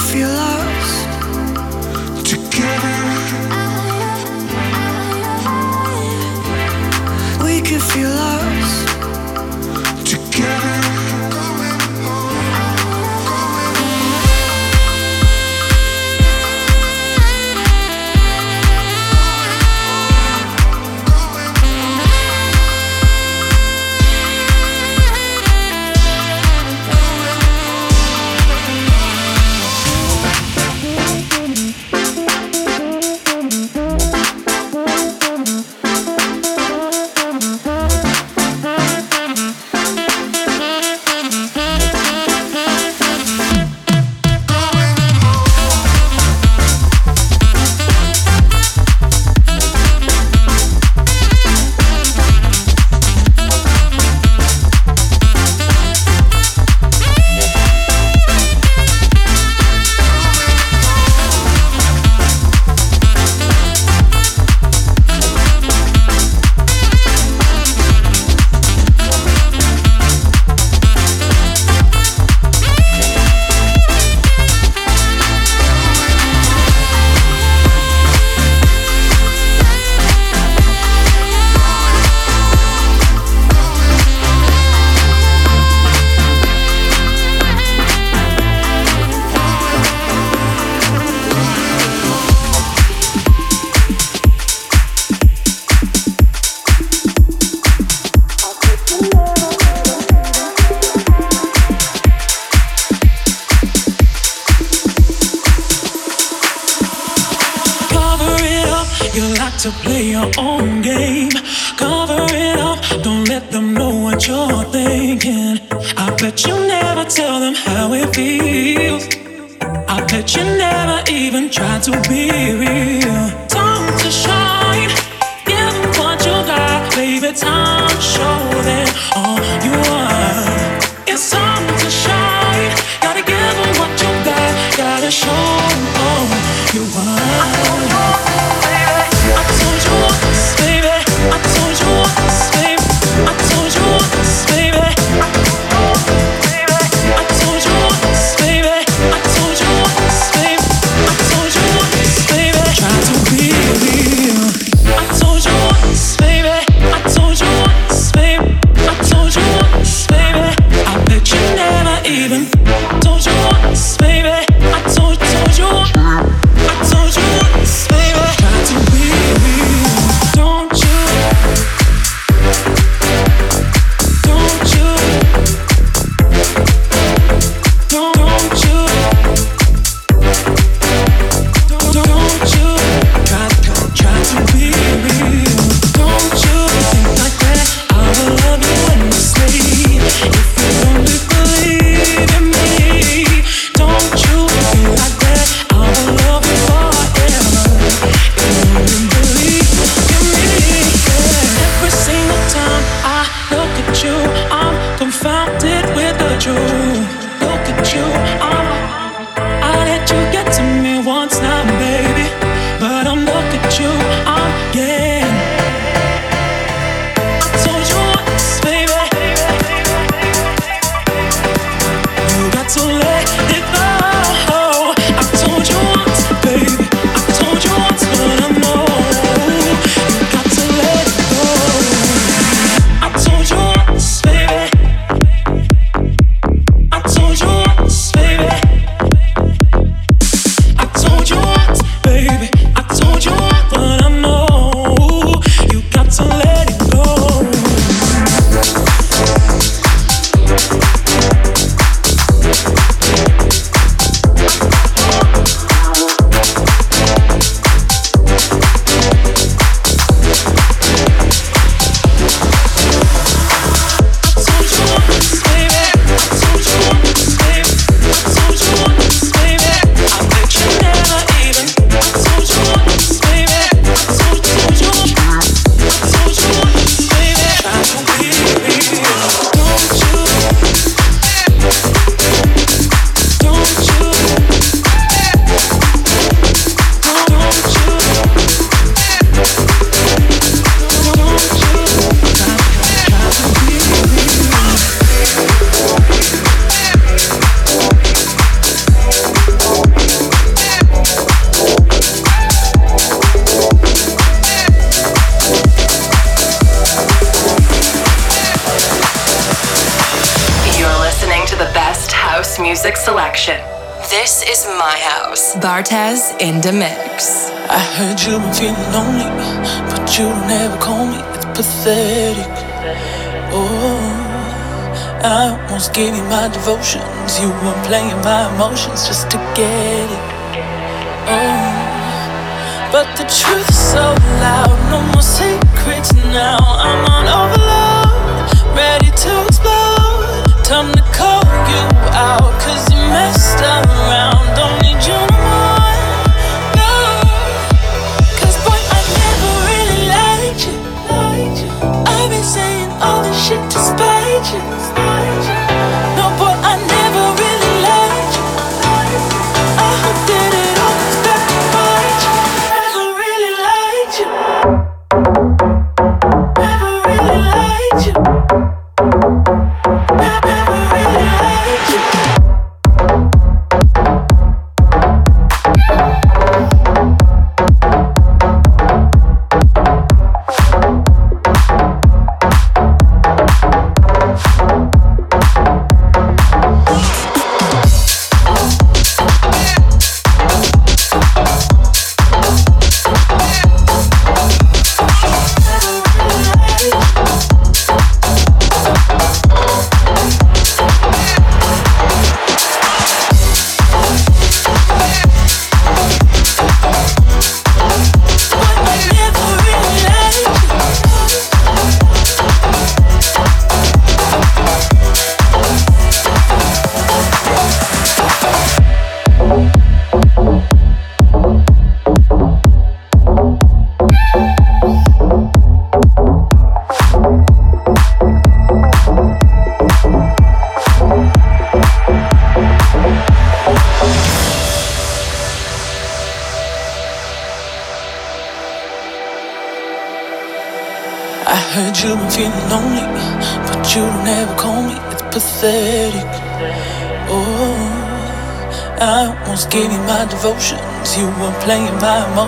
feel lost together. We could feel lost. You never even tried to be real. in the mix. I heard you've been feeling lonely, but you don't ever call me. It's pathetic. Oh, I almost gave you my devotions. You were playing my emotions just to get it. Oh, but the truth's so loud. No more secrets now. I'm on overload, ready to explode. Time to call you out, cause you messed around. Don't need you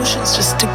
emotions just to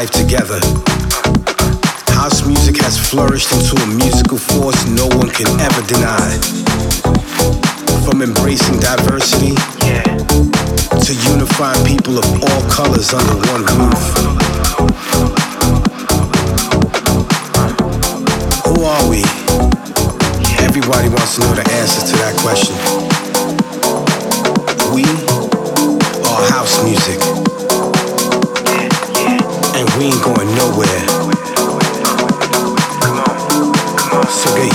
life together. House music has flourished into a musical force no one can ever deny. From embracing diversity to unifying people of all colors under one roof. Who are we? Everybody wants to know the answer to that question. We are house music.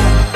love.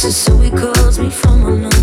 I was lost